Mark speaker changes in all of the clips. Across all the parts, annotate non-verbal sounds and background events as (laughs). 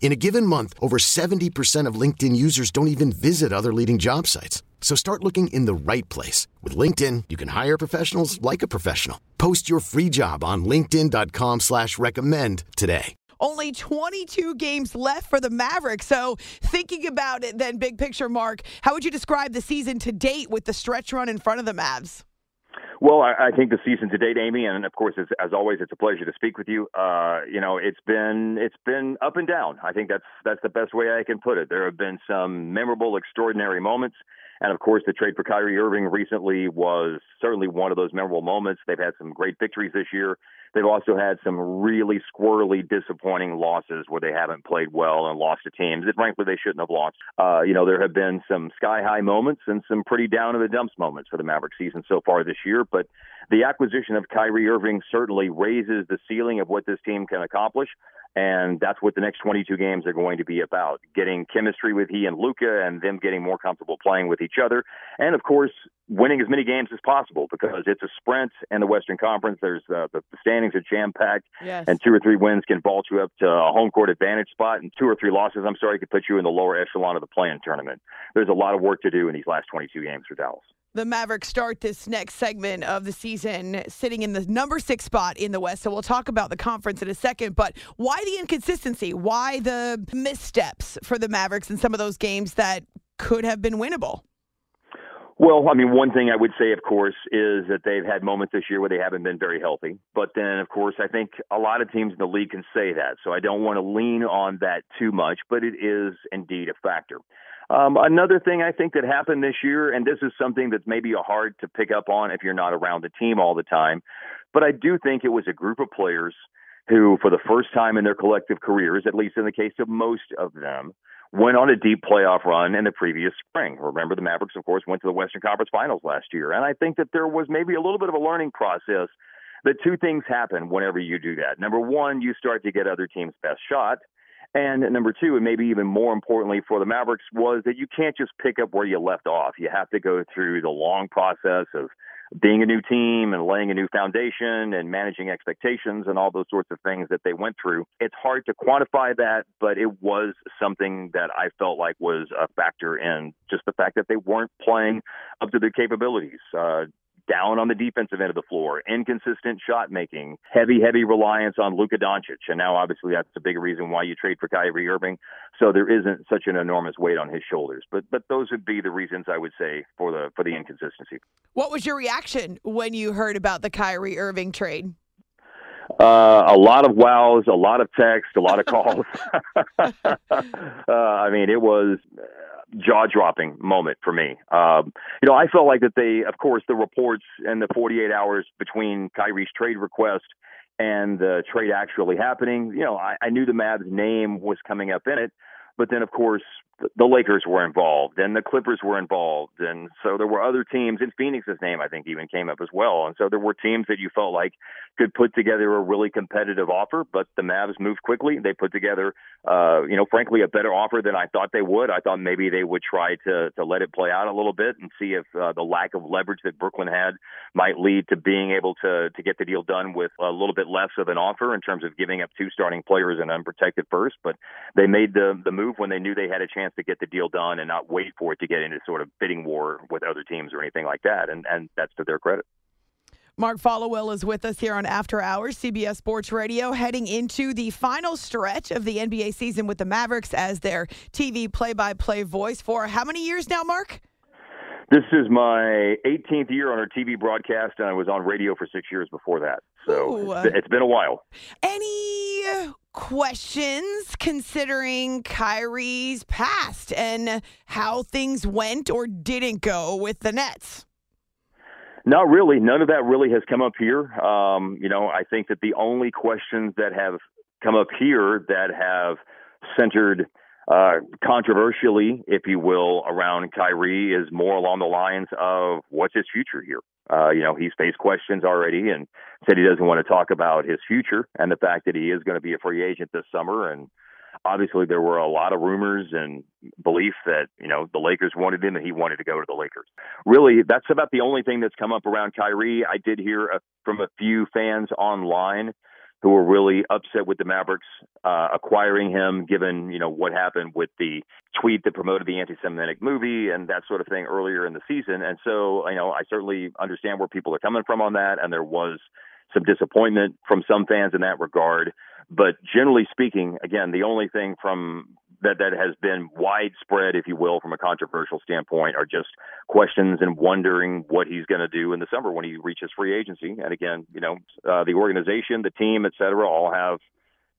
Speaker 1: In a given month, over 70% of LinkedIn users don't even visit other leading job sites. So start looking in the right place. With LinkedIn, you can hire professionals like a professional. Post your free job on linkedin.com slash recommend today.
Speaker 2: Only 22 games left for the Mavericks. So thinking about it then, big picture, Mark, how would you describe the season to date with the stretch run in front of the Mavs?
Speaker 3: Well, I, I think the season to date, Amy, and of course, as, as always, it's a pleasure to speak with you. Uh, you know, it's been it's been up and down. I think that's that's the best way I can put it. There have been some memorable, extraordinary moments, and of course, the trade for Kyrie Irving recently was certainly one of those memorable moments. They've had some great victories this year. They've also had some really squirrely, disappointing losses where they haven't played well and lost to teams that frankly they shouldn't have lost. Uh, you know, there have been some sky high moments and some pretty down in the dumps moments for the Maverick season so far this year. But the acquisition of Kyrie Irving certainly raises the ceiling of what this team can accomplish. And that's what the next 22 games are going to be about getting chemistry with he and Luka and them getting more comfortable playing with each other. And of course, winning as many games as possible because it's a sprint in the Western Conference. There's uh, the standings are jam packed,
Speaker 2: yes.
Speaker 3: and two or three wins can vault you up to a home court advantage spot, and two or three losses, I'm sorry, could put you in the lower echelon of the play-in tournament. There's a lot of work to do in these last 22 games for Dallas.
Speaker 2: The Mavericks start this next segment of the season sitting in the number six spot in the West. So we'll talk about the conference in a second. But why the inconsistency? Why the missteps for the Mavericks in some of those games that could have been winnable?
Speaker 3: Well, I mean, one thing I would say, of course, is that they've had moments this year where they haven't been very healthy. But then, of course, I think a lot of teams in the league can say that. So I don't want to lean on that too much, but it is indeed a factor. Um, another thing I think that happened this year, and this is something that's maybe hard to pick up on if you're not around the team all the time, but I do think it was a group of players who, for the first time in their collective careers, at least in the case of most of them, went on a deep playoff run in the previous spring. Remember, the Mavericks, of course, went to the Western Conference Finals last year. And I think that there was maybe a little bit of a learning process that two things happen whenever you do that. Number one, you start to get other teams' best shot. And number two, and maybe even more importantly for the Mavericks, was that you can't just pick up where you left off. You have to go through the long process of being a new team and laying a new foundation and managing expectations and all those sorts of things that they went through. It's hard to quantify that, but it was something that I felt like was a factor in just the fact that they weren't playing up to their capabilities. Uh, down on the defensive end of the floor, inconsistent shot making, heavy, heavy reliance on Luka Doncic. And now, obviously, that's the big reason why you trade for Kyrie Irving. So there isn't such an enormous weight on his shoulders. But but those would be the reasons I would say for the for the inconsistency.
Speaker 2: What was your reaction when you heard about the Kyrie Irving trade?
Speaker 3: Uh, a lot of wows, a lot of text, a lot of calls. (laughs) (laughs) uh, I mean, it was jaw dropping moment for me. Um, you know, I felt like that they, of course, the reports and the 48 hours between Kyrie's trade request and the trade actually happening, you know, I, I knew the Mavs name was coming up in it. But then, of course, the Lakers were involved and the Clippers were involved. And so there were other teams, and Phoenix's name, I think, even came up as well. And so there were teams that you felt like could put together a really competitive offer, but the Mavs moved quickly. They put together, uh, you know, frankly, a better offer than I thought they would. I thought maybe they would try to, to let it play out a little bit and see if uh, the lack of leverage that Brooklyn had might lead to being able to, to get the deal done with a little bit less of an offer in terms of giving up two starting players and unprotected first. But they made the, the move when they knew they had a chance chance to get the deal done and not wait for it to get into sort of bidding war with other teams or anything like that. And and that's to their credit.
Speaker 2: Mark Followill is with us here on After Hours, CBS Sports Radio, heading into the final stretch of the NBA season with the Mavericks as their TV play by play voice for how many years now, Mark?
Speaker 3: This is my 18th year on our TV broadcast, and I was on radio for six years before that. So it's, it's been a while.
Speaker 2: Any questions considering Kyrie's past and how things went or didn't go with the Nets?
Speaker 3: Not really. None of that really has come up here. Um, you know, I think that the only questions that have come up here that have centered uh, controversially, if you will, around Kyrie is more along the lines of what's his future here. Uh, you know, he's faced questions already and said he doesn't want to talk about his future and the fact that he is going to be a free agent this summer. And obviously, there were a lot of rumors and belief that you know the Lakers wanted him and he wanted to go to the Lakers. Really, that's about the only thing that's come up around Kyrie. I did hear a, from a few fans online who were really upset with the Mavericks uh, acquiring him, given you know what happened with the tweet that promoted the anti-Semitic movie and that sort of thing earlier in the season. And so, you know, I certainly understand where people are coming from on that, and there was some disappointment from some fans in that regard. But generally speaking, again, the only thing from that that has been widespread, if you will, from a controversial standpoint, are just questions and wondering what he's going to do in the summer when he reaches free agency. And again, you know, uh, the organization, the team, et cetera, all have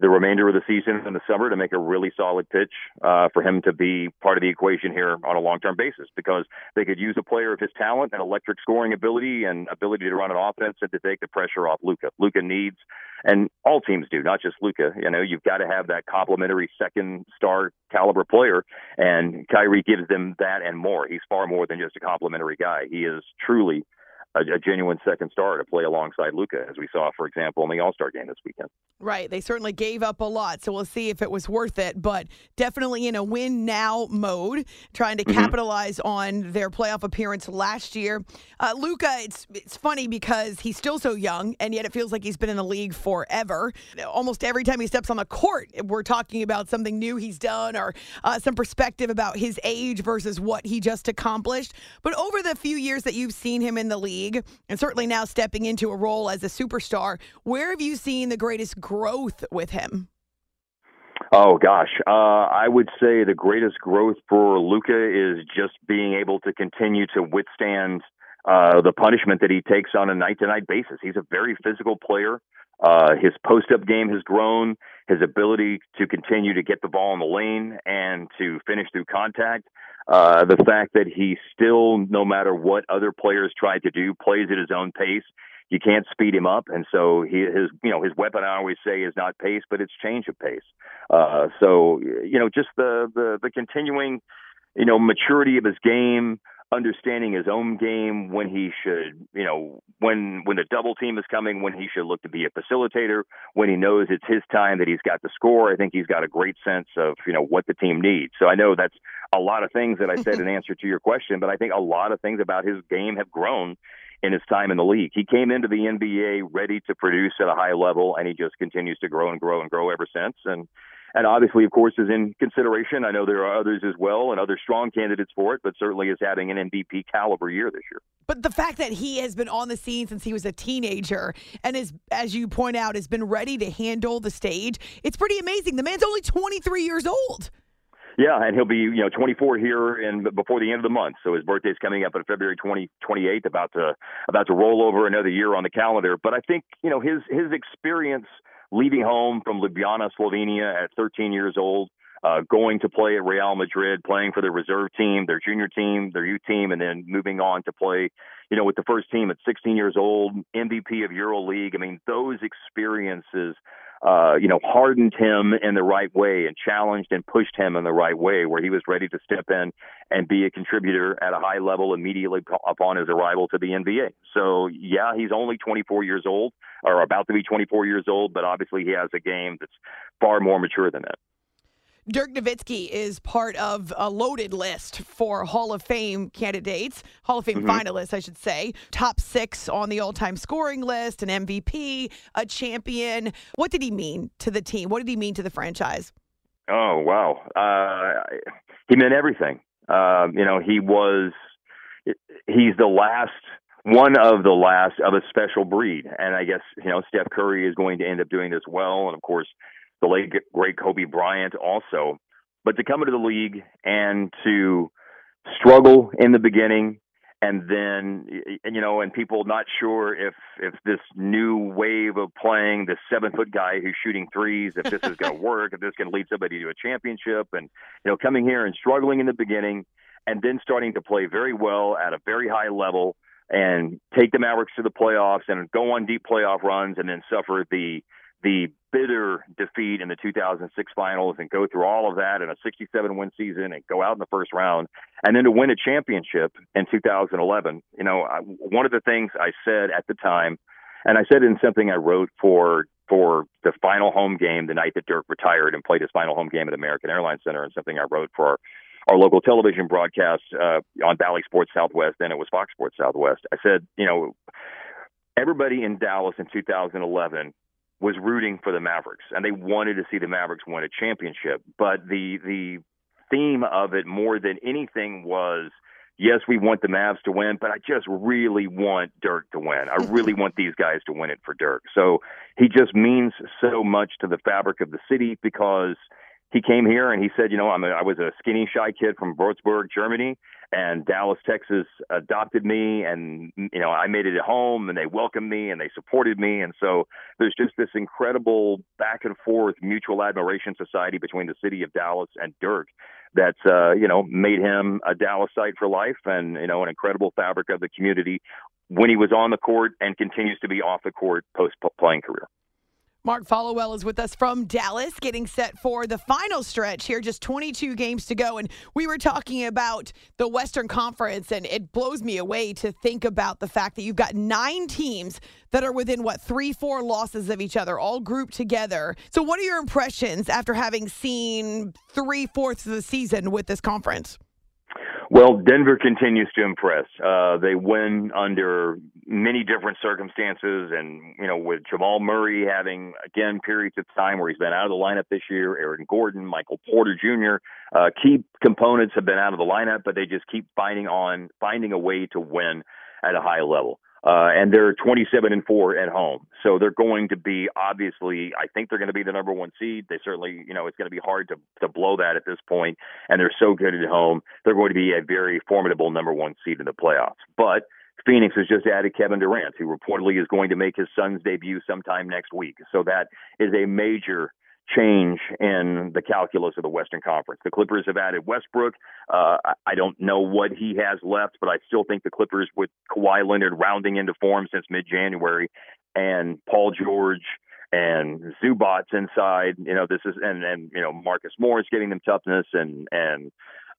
Speaker 3: the remainder of the season in the summer to make a really solid pitch uh, for him to be part of the equation here on a long-term basis because they could use a player of his talent and electric scoring ability and ability to run an offense and to take the pressure off Luka. Luka needs, and all teams do, not just Luka. You know, you've got to have that complementary second star caliber player, and Kyrie gives them that and more. He's far more than just a complimentary guy. He is truly a, a genuine second star to play alongside Luka, as we saw, for example, in the All Star game this weekend.
Speaker 2: Right. They certainly gave up a lot, so we'll see if it was worth it. But definitely in a win now mode, trying to mm-hmm. capitalize on their playoff appearance last year. Uh, Luka, it's it's funny because he's still so young, and yet it feels like he's been in the league forever. Almost every time he steps on the court, we're talking about something new he's done or uh, some perspective about his age versus what he just accomplished. But over the few years that you've seen him in the league league and certainly now stepping into a role as a superstar. Where have you seen the greatest growth with him?
Speaker 3: Oh gosh, uh, I would say the greatest growth for Luka is just being able to continue to withstand uh, the punishment that he takes on a night-to-night basis. He's a very physical player. Uh, his post-up game has grown. His ability to continue to get the ball in the lane and to finish through contact uh, the fact that he still, no matter what other players try to do, plays at his own pace. You can't speed him up, and so he, his, you know, his weapon. I always say is not pace, but it's change of pace. Uh, so, you know, just the the the continuing, you know, maturity of his game, understanding his own game when he should, you know, when when the double team is coming, when he should look to be a facilitator, when he knows it's his time that he's got to score. I think he's got a great sense of, you know, what the team needs. So I know that's a lot of things that I said in (laughs) answer to your question, but I think a lot of things about his game have grown in his time in the league. He came into the NBA ready to produce at a high level, and he just continues to grow and grow and grow ever since. And and obviously, of course, is in consideration. I know there are others as well and other strong candidates for it, but certainly is having an MVP caliber year this year.
Speaker 2: But the fact that he has been on the scene since he was a teenager and is, as you point out, has been ready to handle the stage, it's pretty amazing. The man's only 23 years old.
Speaker 3: Yeah, and he'll be you know 24 here and before the end of the month. So his birthday's coming up on February 20, 28th, about to about to roll over another year on the calendar. But I think you know his his experience leaving home from Ljubljana, Slovenia at 13 years old, uh, going to play at Real Madrid, playing for their reserve team, their junior team, their youth team, and then moving on to play, you know, with the first team at 16 years old, MVP of EuroLeague. I mean, those experiences uh, you know, hardened him in the right way and challenged and pushed him in the right way, where he was ready to step in and be a contributor at a high level immediately upon his arrival to the NBA. So, yeah, he's only 24 years old, or about to be 24 years old, but obviously he has a game that's far more mature than that.
Speaker 2: Dirk Nowitzki is part of a loaded list for Hall of Fame candidates, Hall of Fame mm-hmm. finalists, I should say. Top six on the all time scoring list, an MVP, a champion. What did he mean to the team? What did he mean to the franchise?
Speaker 3: Oh, wow. Uh, he meant everything. Uh, you know, he was, he's the last one of the last of a special breed. And I guess, you know, Steph Curry is going to end up doing this well. And of course, the late great Kobe Bryant also. But to come into the league and to struggle in the beginning and then and you know and people not sure if if this new wave of playing the seven foot guy who's shooting threes if this is going (laughs) to work if this can lead somebody to a championship and you know coming here and struggling in the beginning and then starting to play very well at a very high level and take the Mavericks to the playoffs and go on deep playoff runs and then suffer the the bitter defeat in the 2006 finals and go through all of that in a 67 win season and go out in the first round and then to win a championship in 2011 you know I, one of the things i said at the time and i said in something i wrote for for the final home game the night that dirk retired and played his final home game at american airlines center and something i wrote for our, our local television broadcast uh, on Bally Sports Southwest, then it was Fox Sports Southwest. I said, you know, everybody in Dallas in 2011 was rooting for the Mavericks and they wanted to see the Mavericks win a championship. But the the theme of it more than anything was yes, we want the Mavs to win, but I just really want Dirk to win. I (laughs) really want these guys to win it for Dirk. So he just means so much to the fabric of the city because he came here and he said, you know, I'm a, I was a skinny, shy kid from Würzburg, Germany, and Dallas, Texas adopted me, and you know, I made it at home, and they welcomed me and they supported me, and so there's just this incredible back and forth mutual admiration society between the city of Dallas and Dirk that's uh, you know made him a Dallasite for life, and you know, an incredible fabric of the community when he was on the court and continues to be off the court post playing career.
Speaker 2: Mark Followill is with us from Dallas, getting set for the final stretch here, just 22 games to go. And we were talking about the Western Conference, and it blows me away to think about the fact that you've got nine teams that are within, what, three, four losses of each other, all grouped together. So, what are your impressions after having seen three fourths of the season with this conference?
Speaker 3: Well, Denver continues to impress. Uh, they win under many different circumstances, and you know, with Jamal Murray having again periods of time where he's been out of the lineup this year, Aaron Gordon, Michael Porter Jr. Uh, key components have been out of the lineup, but they just keep finding on finding a way to win at a high level. Uh, and they're 27 and four at home, so they're going to be obviously. I think they're going to be the number one seed. They certainly, you know, it's going to be hard to to blow that at this point. And they're so good at home. They're going to be a very formidable number one seed in the playoffs. But Phoenix has just added Kevin Durant, who reportedly is going to make his Suns debut sometime next week. So that is a major change in the calculus of the Western Conference. The Clippers have added Westbrook. Uh, I don't know what he has left, but I still think the Clippers, with Kawhi Leonard rounding into form since mid-January, and Paul George and Zubac inside, you know, this is and and you know Marcus Morris getting them toughness and and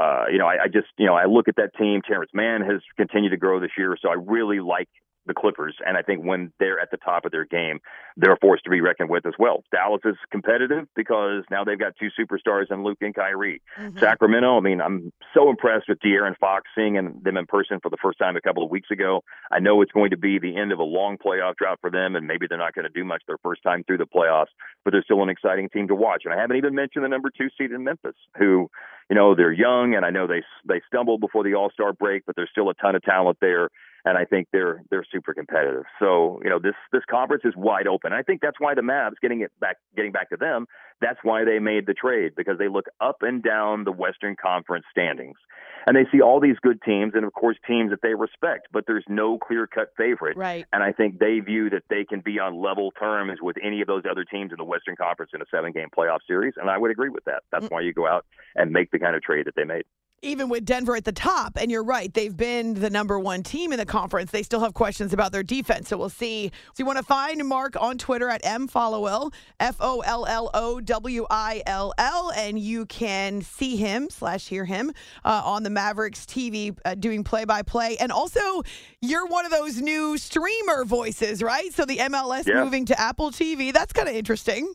Speaker 3: uh, you know, I, I just, you know, I look at that team. Terance Mann has continued to grow this year, so I really like the Clippers. And I think when they're at the top of their game, they're a force to be reckoned with as well. Dallas is competitive because now they've got two superstars in Luke and Kyrie. Mm-hmm. Sacramento, I mean, I'm so impressed with De'Aaron Fox seeing them in person for the first time a couple of weeks ago. I know it's going to be the end of a long playoff drought for them, and maybe they're not going to do much their first time through the playoffs, but they're still an exciting team to watch. And I haven't even mentioned the number two seed in Memphis, who, you know, they're young, and I know they they stumbled before the All Star break, but there's still a ton of talent there and I think they're they're super competitive. So you know this this conference is wide open. I think that's why the Mavs getting it back getting back to them. That's why they made the trade because they look up and down the Western Conference standings, and they see all these good teams and of course teams that they respect. But there's no clear cut favorite,
Speaker 2: right?
Speaker 3: And I think they view that they can be on level terms with any of those other teams in the Western Conference in a seven game playoff series, and I would agree with that. That's mm-hmm. why you go out and make the kind of trade that they made
Speaker 2: even with Denver at the top, and you're right, they've been the number one team in the conference. They still have questions about their defense. So we'll see. So you want to find Mark on Twitter at M Followill, F O L L O W I L L, and you can see him slash hear him uh, on the Mavericks TV uh, doing play by play. And also, you're one of those new streamer voices, right? So the MLS yeah. moving to Apple TV. That's kind of interesting.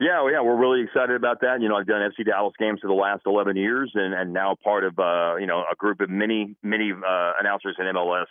Speaker 3: Yeah, well, yeah, we're really excited about that. You know, I've done FC Dallas games for the last 11 years, and and now part of uh, you know a group of many many uh, announcers in MLS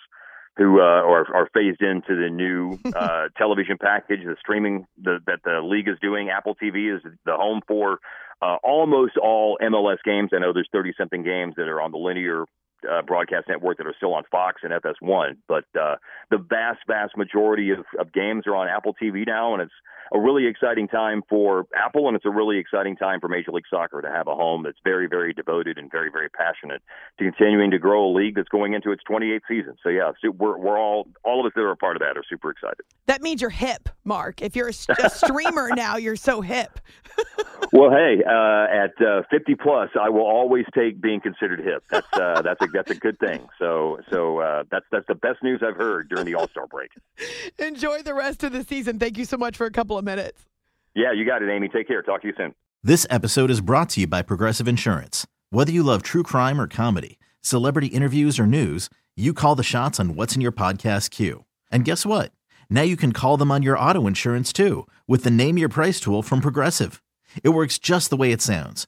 Speaker 3: who uh, are, are phased into the new (laughs) uh, television package, the streaming the, that the league is doing. Apple TV is the home for uh, almost all MLS games. I know there's 30 something games that are on the linear uh, broadcast network that are still on Fox and FS1. But uh, the vast, vast majority of, of games are on Apple TV now, and it's a really exciting time for Apple, and it's a really exciting time for Major League Soccer to have a home that's very, very devoted and very, very passionate to continuing to grow a league that's going into its 28th season. So yeah, so we're we're all all of us that are a part of that are super excited.
Speaker 2: That means you're hip, Mark. If you're a, a streamer (laughs) now, you're so hip.
Speaker 3: well, hey, uh, at uh, 50 plus, I will always take being considered hip. That's uh, that's a that's a good thing. So so uh, that's that's the best news I've heard during the All Star break. (laughs)
Speaker 2: Enjoy the rest of the season. Thank you so much for a couple of minutes.
Speaker 3: Yeah, you got it, Amy. Take care. Talk to you soon.
Speaker 4: This episode is brought to you by Progressive Insurance. Whether you love true crime or comedy, celebrity interviews or news, you call the shots on what's in your podcast queue. And guess what? Now you can call them on your auto insurance too with the Name Your Price tool from Progressive. It works just the way it sounds.